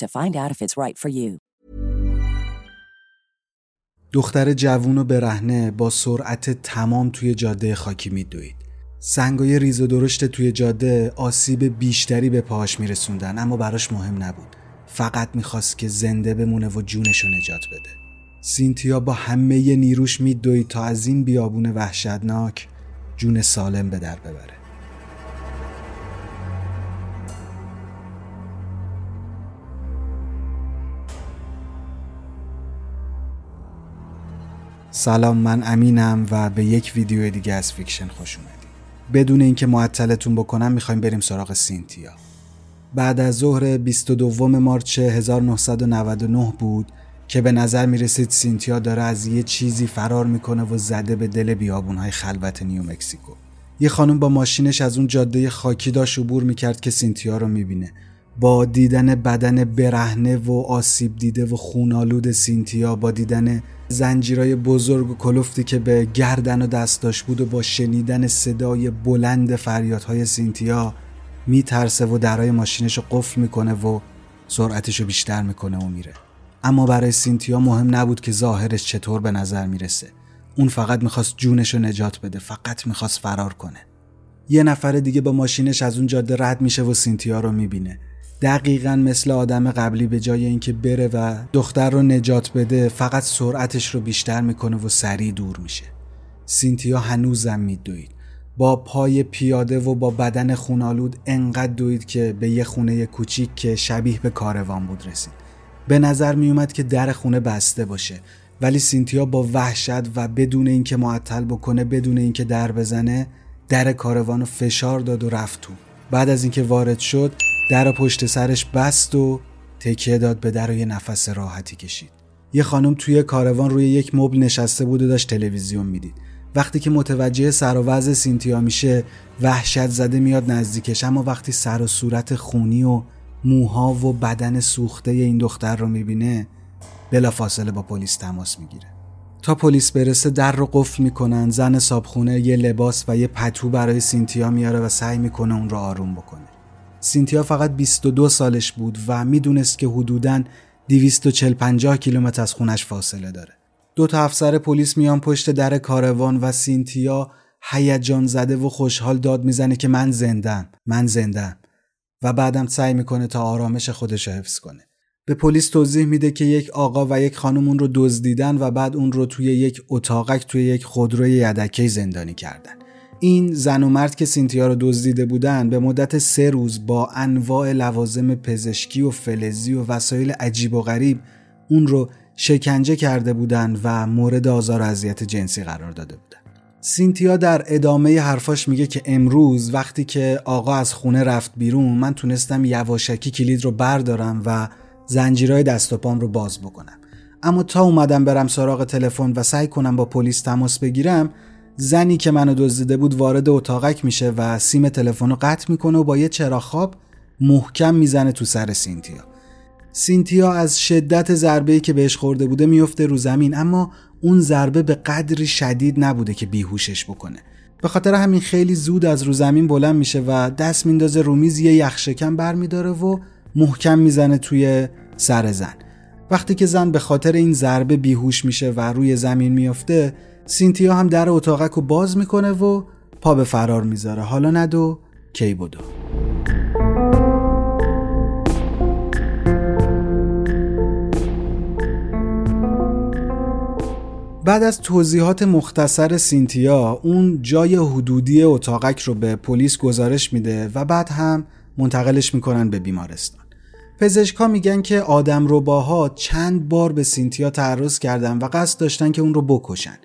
to find out if it's right for you. دختر جوون و برهنه با سرعت تمام توی جاده خاکی میدوید. سنگای ریز و درشت توی جاده آسیب بیشتری به پاهاش میرسوندن اما براش مهم نبود. فقط می‌خواست که زنده بمونه و جونشو نجات بده. سینتیا با همه نیروش میدوید تا از این بیابون وحشتناک جون سالم به در ببره. سلام من امینم و به یک ویدیو دیگه از فیکشن خوش اومدید بدون اینکه معطلتون بکنم می‌خوایم بریم سراغ سینتیا. بعد از ظهر 22 مارچ 1999 بود که به نظر می‌رسید سینتیا داره از یه چیزی فرار می‌کنه و زده به دل بیابونهای خلوت نیو مکسیکو. یه خانم با ماشینش از اون جاده خاکی داشت عبور می‌کرد که سینتیا رو می‌بینه. با دیدن بدن برهنه و آسیب دیده و خونالود سینتیا با دیدن زنجیرای بزرگ و کلفتی که به گردن و دست داشت بود و با شنیدن صدای بلند فریادهای سینتیا میترسه و درای ماشینش رو قفل می‌کنه و سرعتش رو بیشتر می‌کنه و میره. اما برای سینتیا مهم نبود که ظاهرش چطور به نظر می‌رسه. اون فقط می‌خواست جونش رو نجات بده فقط می‌خواست فرار کنه. یه نفر دیگه با ماشینش از اون جاده رد میشه و سینتیا رو می‌بینه. دقیقا مثل آدم قبلی به جای اینکه بره و دختر رو نجات بده فقط سرعتش رو بیشتر می‌کنه و سریع دور میشه. سینتیا هنوزم میدوید. با پای پیاده و با بدن خونالود انقدر دوید که به یه خونه کوچیک که شبیه به کاروان بود رسید. به نظر میومد که در خونه بسته باشه. ولی سینتیا با وحشت و بدون اینکه معطل بکنه بدون اینکه در بزنه در کاروان رو فشار داد و رفت تو. بعد از اینکه وارد شد در پشت سرش بست و تکیه داد به در و یه نفس راحتی کشید. یه خانم توی کاروان روی یک مبل نشسته بود و داشت تلویزیون می‌دید. وقتی که متوجه سر و وضع سینتیا میشه وحشت زده میاد نزدیکش اما وقتی سر و صورت خونی و موها و بدن سوخته این دختر رو می‌بینه بلافاصله با پلیس تماس می‌گیره. تا پلیس برسه در رو قفل می‌کنن زن صابخونه یه لباس و یه پتو برای سینتیا میاره و سعی می‌کنه اون رو آروم بکنه. سینتیا فقط 22 سالش بود و می‌دونست که حدوداً 240 50 کیلومتر از خونش فاصله داره. دو تا افسر پلیس میان پشت در کاروان و سینتیا هیجان زده و خوشحال داد می‌زنه که من زندم من زندم و بعدم سعی می‌کنه تا آرامش خودش حفظ کنه. به پلیس توضیح میده که یک آقا و یک خانم اون رو دزدیدن و بعد اون رو توی یک اتاقک توی یک خودروی یدکی زندانی کردن. این زن و مرد که سینتیا رو دزدیده بودن به مدت سه روز با انواع لوازم پزشکی و فلزی و وسایل عجیب و غریب اون رو شکنجه کرده بودن و مورد آزار و اذیت جنسی قرار داده بودن. سینتیا در ادامه حرفاش میگه که امروز وقتی که آقا از خونه رفت بیرون من تونستم یواشکی کلید رو بردارم و زنجیرهای دست و پام رو باز بکنم. اما تا اومدم برم سراغ تلفن و سعی کنم با پلیس تماس بگیرم زنی که منو دزدیده بود وارد اتاقک میشه و سیم تلفن رو قطع می‌کنه و با یه چراغ خواب محکم می‌زنه تو سر سینتیا. سینتیا از شدت ضربه‌ای که بهش خورده بوده میفته رو زمین اما اون ضربه به قدری شدید نبوده که بیهوشش بکنه. به خاطر همین خیلی زود از رو زمین بلند میشه و دست میندازه رو میز یه یخشکن برمیداره و محکم می‌زنه توی سر زن. وقتی که زن به خاطر این ضربه بیهوش میشه و روی زمین میافته سینتیا هم در اتاقک رو باز می‌کنه و پا به فرار می‌ذاره. حالا ندو کی بدو؟ بعد از توضیحات مختصر سینتیا اون جای حدودی اتاقک رو به پلیس گزارش میده و بعد هم منتقلش می‌کنن به بیمارستان. پزشکا میگن که آدم رباها چند بار به سینتیا تعرض کردن و قصد داشتن که اون رو بکشن.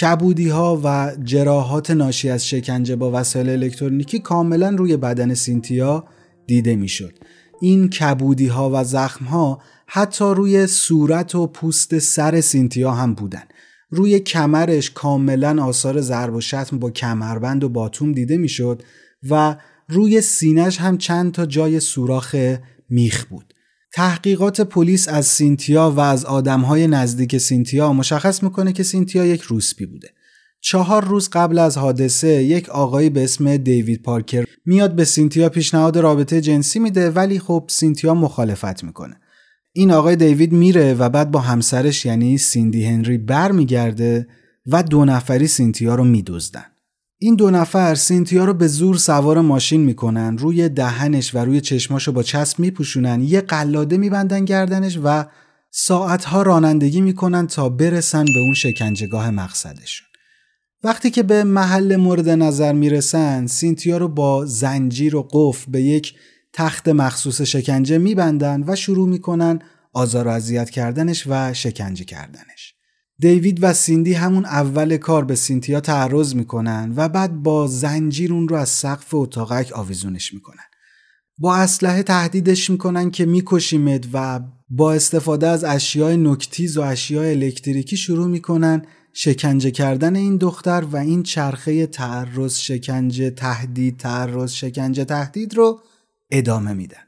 کبودی ها و جراحات ناشی از شکنجه با وسایل الکترونیکی کاملا روی بدن سینتیا دیده می‌شد. این کبودی ها و زخم ها حتی روی صورت و پوست سر سینتیا هم بودن. روی کمرش کاملا آثار ضرب و شتم با کمربند و باتوم دیده می‌شد و روی سینش هم چند تا جای سوراخ میخ بود. تحقیقات پلیس از سینتیا و از آدمهای نزدیک سینتیا مشخص می‌کنه که سینتیا یک روسپی بوده چهار روز قبل از حادثه یک آقایی به اسم دیوید پارکر میاد به سینتیا پیشنهاد رابطه جنسی میده ولی خب سینتیا مخالفت می‌کنه این آقای دیوید میره و بعد با همسرش یعنی سیندی هنری برمیگرده و دو نفری سینتیا رو میدزدن. این دو نفر سینتیا رو به زور سوار ماشین می‌کنن روی دهنش و روی چشماشو با چسب میپوشونن یه قلاده میبندن گردنش و ساعتها رانندگی می‌کنن تا برسن به اون شکنجهگاه مقصدشون. وقتی که به محل مورد نظر می‌رسن سینتیا رو با زنجیر و قفل به یک تخت مخصوص شکنجه میبندن و شروع می‌کنن آزار و اذیت کردنش و شکنجه کردنش. دیوید و سیندی همون اول کار به سینتیا تعرض می‌کنن و بعد با زنجیر اون رو از سقف اتاقک آویزونش می‌کنن. با اسلحه تهدیدش می‌کنن که میکشیمت و با استفاده از اشیای نکتیز و اشیای الکتریکی شروع می‌کنن شکنجه کردن این دختر و این چرخه تعرض شکنجه تهدید تعرض شکنجه تهدید رو ادامه میدن.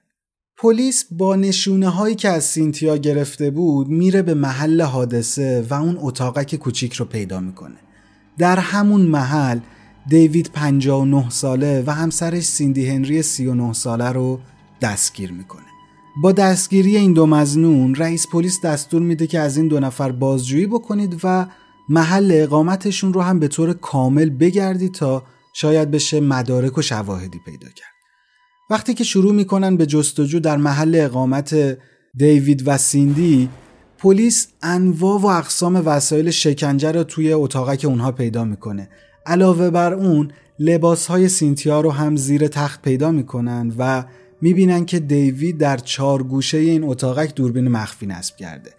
پلیس با نشونه هایی که از سینتیا گرفته بود میره به محل حادثه و اون اتاقک کوچیک رو پیدا می‌کنه. در همون محل دیوید 59 ساله و همسرش سیندی هنری 39 ساله رو دستگیر می‌کنه. با دستگیری این دو مزنون رئیس پلیس دستور میده که از این دو نفر بازجویی بکنید و محل اقامتشون رو هم به طور کامل بگردید تا شاید بشه مدارک و شواهدی پیدا کرد. وقتی که شروع می‌کنن به جستجو در محل اقامت دیوید و سیندی پلیس انواع و اقسام وسایل شکنجه رو توی اتاقک اونها پیدا می‌کنه. علاوه بر اون لباس های سینتیا رو هم زیر تخت پیدا می‌کنن و می‌بینن که دیوید در چهار گوشه این اتاقک دوربین مخفی نصب کرده.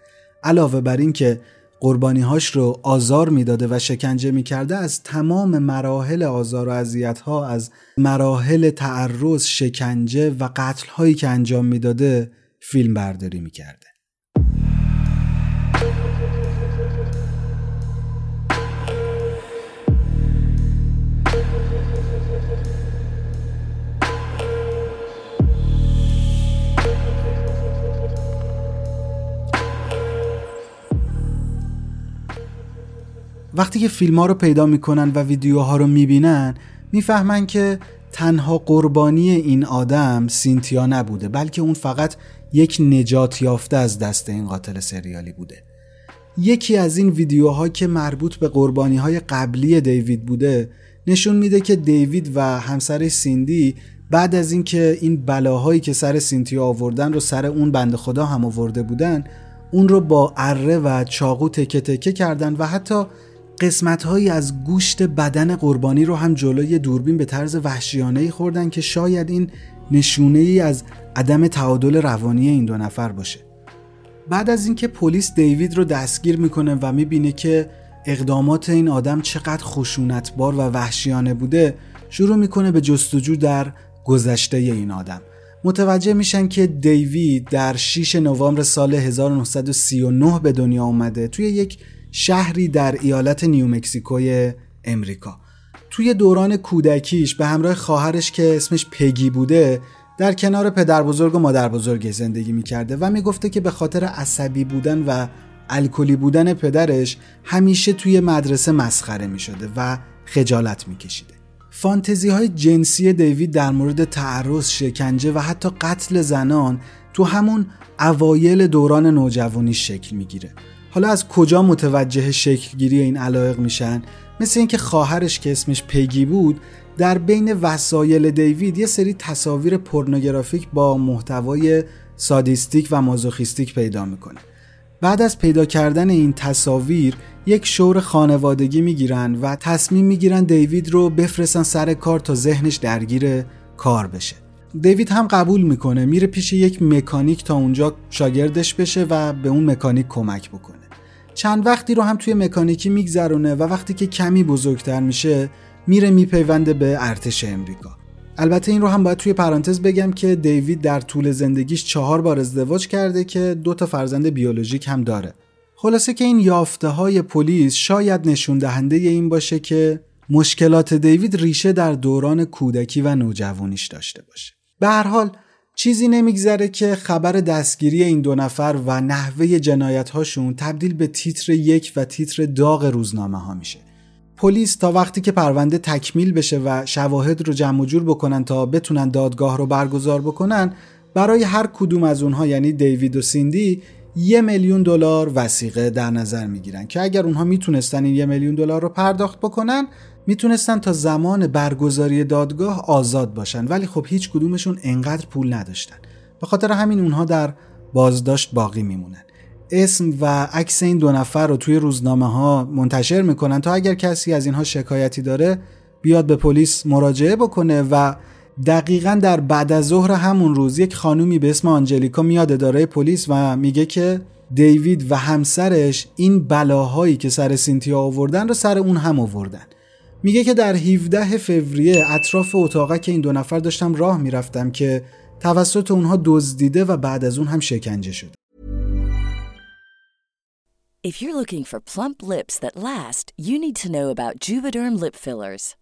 علاوه بر این که قربانیهاش رو آزار می‌داده و شکنجه می‌کرده از تمام مراحل آزار و اذیت ها از مراحل تعرض شکنجه و قتل هایی که انجام می‌داده فیلم برداری می‌کرده. وقتی که فیلم ها رو پیدا می‌کنن و ویدیوها رو می‌بینن می‌فهمن که تنها قربانی این آدم سینتیا نبوده بلکه اون فقط یک نجات یافته از دست این قاتل سریالی بوده. یکی از این ویدیوها که مربوط به قربانی های قبلی دیوید بوده نشون میده که دیوید و همسرش سیندی بعد از اینکه این بلاهایی که سر سینتیا آوردن رو سر اون بنده خدا هم آورده بودن اون رو با اره و چاقو تکه تکه کردن و حتی قسمت هایی از گوشت بدن قربانی رو هم جلوی دوربین به طرز وحشیانه خوردن که شاید این نشونه ای از عدم تعادل روانی این دو نفر باشه. بعد از اینکه پلیس دیوید رو دستگیر می‌کنه و می‌بینه که اقدامات این آدم چقدر خشونتبار و وحشیانه بوده شروع می‌کنه به جستجو در گذشته این آدم. متوجه میشن که دیوید در 6 نوامبر سال 1939 به دنیا اومده. توی یک شهری در ایالت نیومکسیکوی امریکا. توی دوران کودکیش به همراه خواهرش که اسمش پگی بوده در کنار پدر بزرگ و مادر بزرگ زندگی می‌کرده و می‌گفته که به خاطر عصبی بودن و الکلی بودن پدرش همیشه توی مدرسه مسخره می‌شده و خجالت میکشیده. فانتزی های جنسی دیوید در مورد تعرض، شکنجه و حتی قتل زنان تو همون اوایل دوران نوجوانی شکل می‌گیره. حالا از کجا متوجه شکلگیری این علایق میشن؟ مثل اینکه خواهرش که اسمش پگی بود در بین وسایل دیوید یه سری تصاویر پورنوگرافیک با محتوای سادیستیک و مازوخیستیک پیدا می‌کنه. بعد از پیدا کردن این تصاویر یک شور خانوادگی می‌گیرن و تصمیم می‌گیرن دیوید رو بفرستن سر کار تا ذهنش درگیر کار بشه. دیوید هم قبول می‌کنه میره پیش یک مکانیک تا اونجا شاگردش بشه و به اون مکانیک کمک بکنه. چند وقتی رو هم توی مکانیکی میگذرونه و وقتی که کمی بزرگتر میشه میره میپیونده به ارتش امریکا. البته این رو هم باید توی پرانتز بگم که دیوید در طول زندگیش چهار بار ازدواج کرده که دو تا فرزند بیولوژیک هم داره. خلاصه که این یافته های پلیس شاید نشون دهنده این باشه که مشکلات دیوید ریشه در دوران کودکی و نوجوانیش داشته باشه. به هر حال چیزی نمیگذره که خبر دستگیری این دو نفر و نحوه جنایت هاشون تبدیل به تیتر یک و تیتر داغ روزنامه ها میشه. پلیس تا وقتی که پرونده تکمیل بشه و شواهد رو جمع جور بکنن تا بتونن دادگاه رو برگزار بکنن برای هر کدوم از اونها یعنی دیوید و سیندی یه میلیون دلار وسیقه در نظر می‌گیرن که اگر اونها می‌تونستن این یه میلیون دلار رو پرداخت بکنن می‌تونستن تا زمان برگزاری دادگاه آزاد باشن ولی خب هیچ کدومشون انقدر پول نداشتن. به خاطر همین اونها در بازداشت باقی میمونن. اسم و عکس این دو نفر رو توی روزنامه ها منتشر می‌کنن تا اگر کسی از اینها شکایتی داره بیاد به پلیس مراجعه بکنه و دقیقا در بعد از ظهر همون روز یک خانومی به اسم آنجلیکا میاد اداره پلیس و میگه که دیوید و همسرش این بلاهایی که سر سینتیا آوردن رو سر اون هم آوردن. میگه که در 17 فوریه اطراف اتاقه که این دو نفر داشتم راه می‌رفتم که توسط اونها دزدیده و بعد از اون هم شکنجه شده If you're looking for plump lips that last, you need to know about Juvederm lip fillers.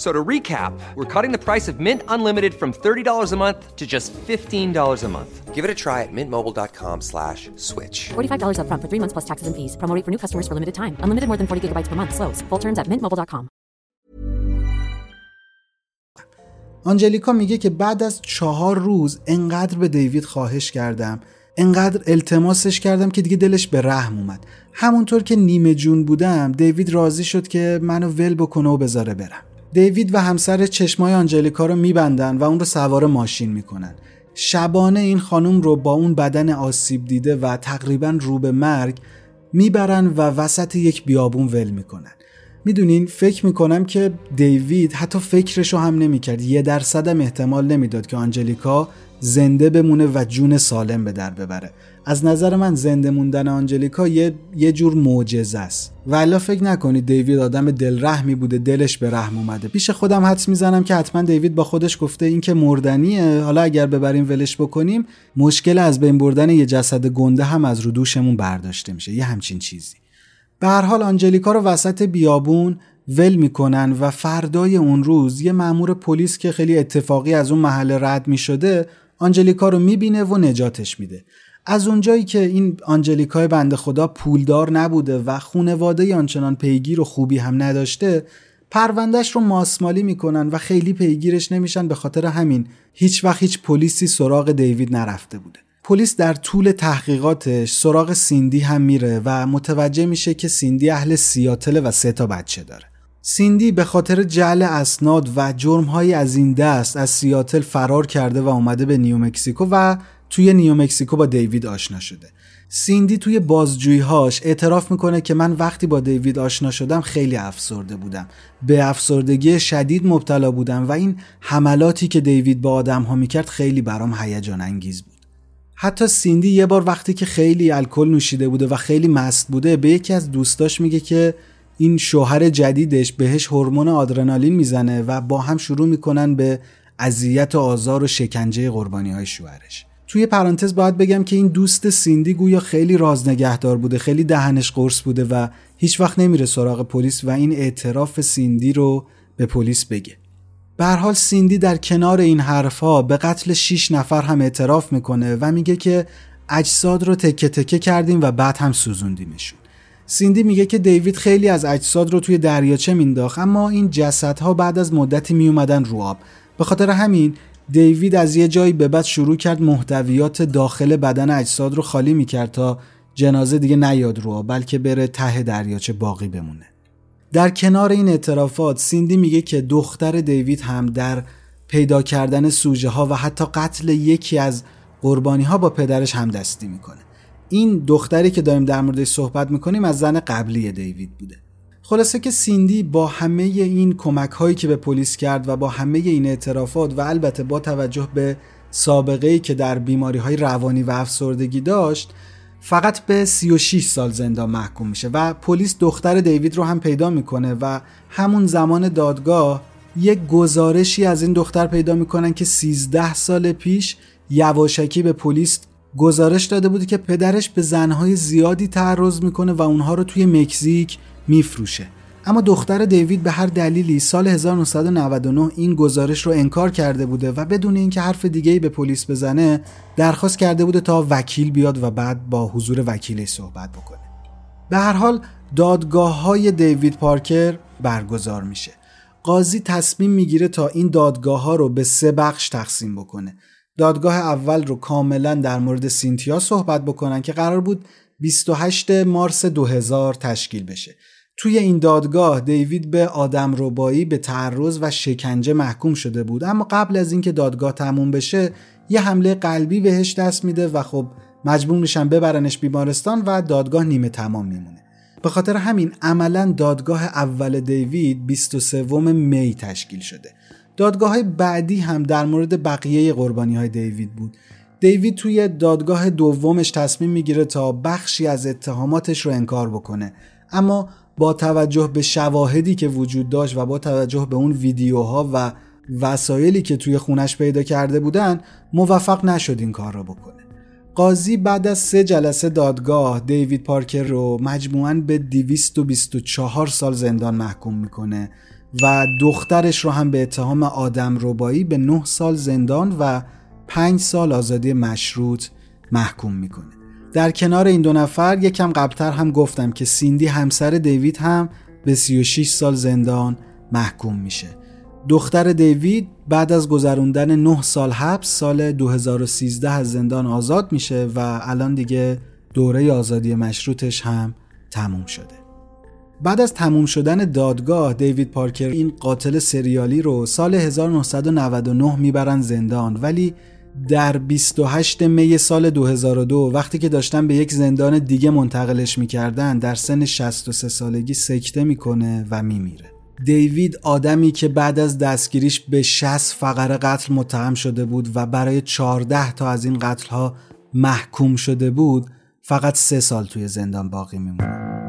So to recap, we're cutting the price of Mint Unlimited from $30 a month to just $15 a month. Give it a try at mintmobile.com slash switch. $45 upfront for three months plus taxes and fees. Promo rate for new customers for limited time. Unlimited more than 40 gigabytes per month. Slows. Full terms at mintmobile.com. آنجلیکا میگه که بعد از چهار روز انقدر به دیوید خواهش کردم انقدر التماسش کردم که دیگه دلش به رحم اومد همونطور که نیمه جون بودم دیوید راضی شد که منو ول بکنه و بذاره برم دیوید و همسر چشمای آنجلیکا رو میبندن و اون رو سوار ماشین می‌کنن. شبانه این خانم رو با اون بدن آسیب دیده و تقریبا رو به مرگ می‌برن و وسط یک بیابون ول می‌کنن. می‌دونین فکر می‌کنم که دیوید حتی فکرشو هم نمی‌کرد. یه درصدم احتمال نمی‌داد که آنجلیکا زنده بمونه و جون سالم به در ببره. از نظر من زنده موندن آنجلیکا یه, یه جور معجزه است. و فکر نکنید دیوید آدم دلرحمی بوده دلش به رحم اومده. پیش خودم حدس می‌زنم که حتما دیوید با خودش گفته این که مردنیه. حالا اگر ببریم ولش بکنیم مشکل از بین بردن یه جسد گنده هم از رو دوشمون برداشته میشه. یه همچین چیزی. به هر حال آنجلیکا رو وسط بیابون ول می‌کنن و فردای اون روز یه مأمور پلیس که خیلی اتفاقی از اون محله رد می‌شده آنجلیکا رو می‌بینه و نجاتش میده. از اونجایی که این آنجلیکای بنده خدا پولدار نبوده و خونواده آنچنان پیگیر و خوبی هم نداشته پروندهش رو ماسمالی می‌کنن و خیلی پیگیرش نمیشن به خاطر همین هیچ وقت هیچ پلیسی سراغ دیوید نرفته بوده. پلیس در طول تحقیقاتش سراغ سیندی هم میره و متوجه میشه که سیندی اهل سیاتل و سه تا بچه داره. سیندی به خاطر جعل اسناد و جرمهایی از این دست از سیاتل فرار کرده و اومده به نیومکسیکو و توی نیومکسیکو با دیوید آشنا شده. سیندی توی بازجوییهاش اعتراف می‌کنه که من وقتی با دیوید آشنا شدم خیلی افسرده بودم. به افسردگی شدید مبتلا بودم و این حملاتی که دیوید با آدم ها می‌کرد خیلی برام هیجان انگیز بود. حتی سیندی یه بار وقتی که خیلی الکل نوشیده بوده و خیلی مست بوده به یکی از دوستاش میگه که این شوهر جدیدش بهش هورمون آدرنالین می‌زنه و با هم شروع می‌کنن به اذیت و آزار و شکنجه قربانی های شوهرش. توی پرانتز باید بگم که این دوست سیندی گویا خیلی راز نگهدار بوده خیلی دهنش قرص بوده و هیچ وقت نمیره سراغ پلیس و این اعتراف سیندی رو به پلیس بگه. به حال سیندی در کنار این حرفها به قتل 6 نفر هم اعتراف می‌کنه و میگه که اجساد رو تکه تکه کردیم و بعد هم سوزوندیمشون. سیندی میگه که دیوید خیلی از اجساد رو توی دریاچه مینداخت اما این جسدها بعد از مدتی میومدن رو آب. به خاطر همین دیوید از یه جایی به بعد شروع کرد محتویات داخل بدن اجساد رو خالی می‌کرد تا جنازه دیگه نیاد رو بلکه بره ته دریاچه باقی بمونه. در کنار این اعترافات سیندی میگه که دختر دیوید هم در پیدا کردن سوژه ها و حتی قتل یکی از قربانی ها با پدرش هم دستی می‌کنه. این دختری که داریم در موردش صحبت می‌کنیم از زن قبلی دیوید بوده. خلاصه که سیندی با همه این کمک هایی که به پلیس کرد و با همه این اعترافات و البته با توجه به سابقه ای که در بیماری های روانی و افسردگی داشت فقط به 36 سال زندان محکوم میشه و پلیس دختر دیوید رو هم پیدا می‌کنه و همون زمان دادگاه یک گزارشی از این دختر پیدا می‌کنن که 13 سال پیش یواشکی به پلیس گزارش داده بودی که پدرش به زنهای زیادی تعرض می‌کنه و اونها رو توی مکزیک میفروشه. اما دختر دیوید به هر دلیلی سال 1999 این گزارش رو انکار کرده بوده و بدون اینکه حرف دیگه‌ای به پلیس بزنه درخواست کرده بوده تا وکیل بیاد و بعد با حضور وکیلش صحبت بکنه. به هر حال دادگاه های دیوید پارکر برگزار میشه. قاضی تصمیم می‌گیره تا این دادگاه ها رو به سه بخش تقسیم بکنه. دادگاه اول رو کاملا در مورد سینتیا صحبت بکنن که قرار بود 28 مارس 2000 تشکیل بشه. توی این دادگاه دیوید به آدم ربایی به تعرض و شکنجه محکوم شده بود. اما قبل از اینکه دادگاه تموم بشه یه حمله قلبی بهش دست میده و خب مجبور میشن ببرنش بیمارستان و دادگاه نیمه تمام میمونه به خاطر همین عملا دادگاه اول دیوید 23 می تشکیل شده. دادگاه بعدی هم در مورد بقیه قربانی های دیوید بود. دیوید توی دادگاه دومش تصمیم می‌گیره تا بخشی از اتهاماتش رو انکار بکنه. اما با توجه به شواهدی که وجود داشت و با توجه به اون ویدیوها و وسایلی که توی خونش پیدا کرده بودن موفق نشد این کار را بکنه. قاضی بعد از سه جلسه دادگاه دیوید پارکر رو مجموعاً به 224 سال زندان محکوم می‌کنه. و دخترش رو هم به اتهام آدم ربایی به 9 سال زندان و 5 سال آزادی مشروط محکوم می‌کنه. در کنار این دو نفر یکم قبلتر هم گفتم که سیندی همسر دیوید هم به 36 سال زندان محکوم میشه. دختر دیوید بعد از گذروندن 9 سال حبس سال 2013 از زندان آزاد میشه و الان دیگه دوره آزادی مشروطش هم تموم شده. بعد از تموم شدن دادگاه دیوید پارکر این قاتل سریالی رو سال 1999 می‌برن زندان. ولی در 28 می سال 2002 وقتی که داشتن به یک زندان دیگه منتقلش می‌کردن در سن 63 سالگی سکته می‌کنه و میمیره. دیوید آدمی که بعد از دستگیریش به 60 فقره قتل متهم شده بود و برای 14 تا از این قتل ها محکوم شده بود فقط سه سال توی زندان باقی میمونه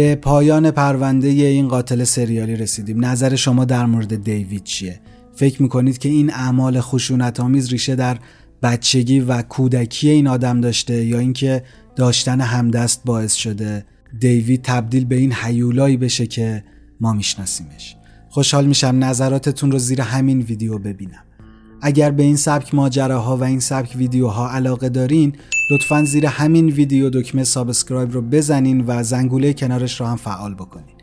به پایان پرونده این قاتل سریالی رسیدیم. نظر شما در مورد دیوید چیه؟ فکر می‌کنید که این اعمال خشونت آمیز ریشه در بچگی و کودکی این آدم داشته یا اینکه داشتن همدست باعث شده دیوید تبدیل به این حیولایی بشه که ما میشناسیمش؟ خوشحال میشم نظراتتون رو زیر همین ویدیو ببینم. اگر به این سبک ماجراها و این سبک ویدیوها علاقه دارین لطفا زیر همین ویدیو دکمه subscribe رو بزنین و زنگوله کنارش رو هم فعال بکنین.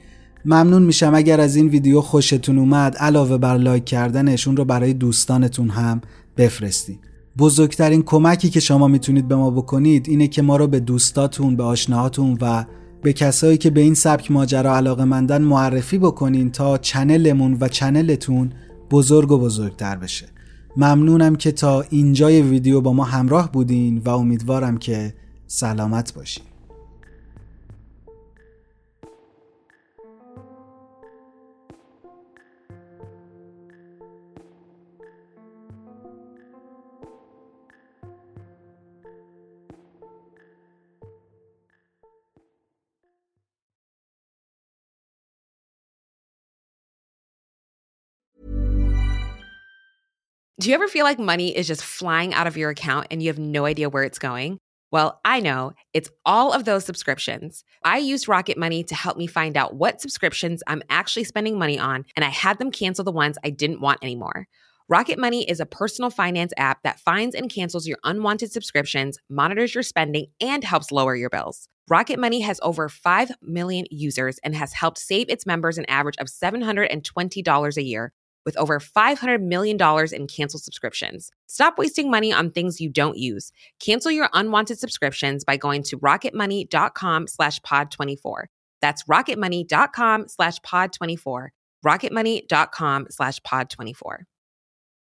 ممنون میشم اگر از این ویدیو خوشتون اومد علاوه بر لایک کردنشون رو برای دوستانتون هم بفرستین. بزرگترین کمکی که شما می‌تونید به ما بکنید اینه که ما رو به دوستاتون به آشناهاتون و به کسایی که به این سبک ماجرا علاقه مندن معرفی بکنین تا channel مون و channel تون بزرگ و بزرگتر بشه. ممنونم که تا اینجای ویدیو با ما همراه بودین و امیدوارم که سلامت باشین. Do you ever feel like money is just flying out of your account and you have no idea where it's going? Well, I know it's all of those subscriptions. I used Rocket Money to help me find out what subscriptions I'm actually spending money on, and I had them cancel the ones I didn't want anymore. Rocket Money is a personal finance app that finds and cancels your unwanted subscriptions, monitors your spending, and helps lower your bills. Rocket Money has over 5 million users and has helped save its members an average of $720 a year with over $500 million in canceled subscriptions. Stop wasting money on things you don't use. Cancel your unwanted subscriptions by going to rocketmoney.com slash pod24. That's rocketmoney.com slash pod24. rocketmoney.com slash pod24.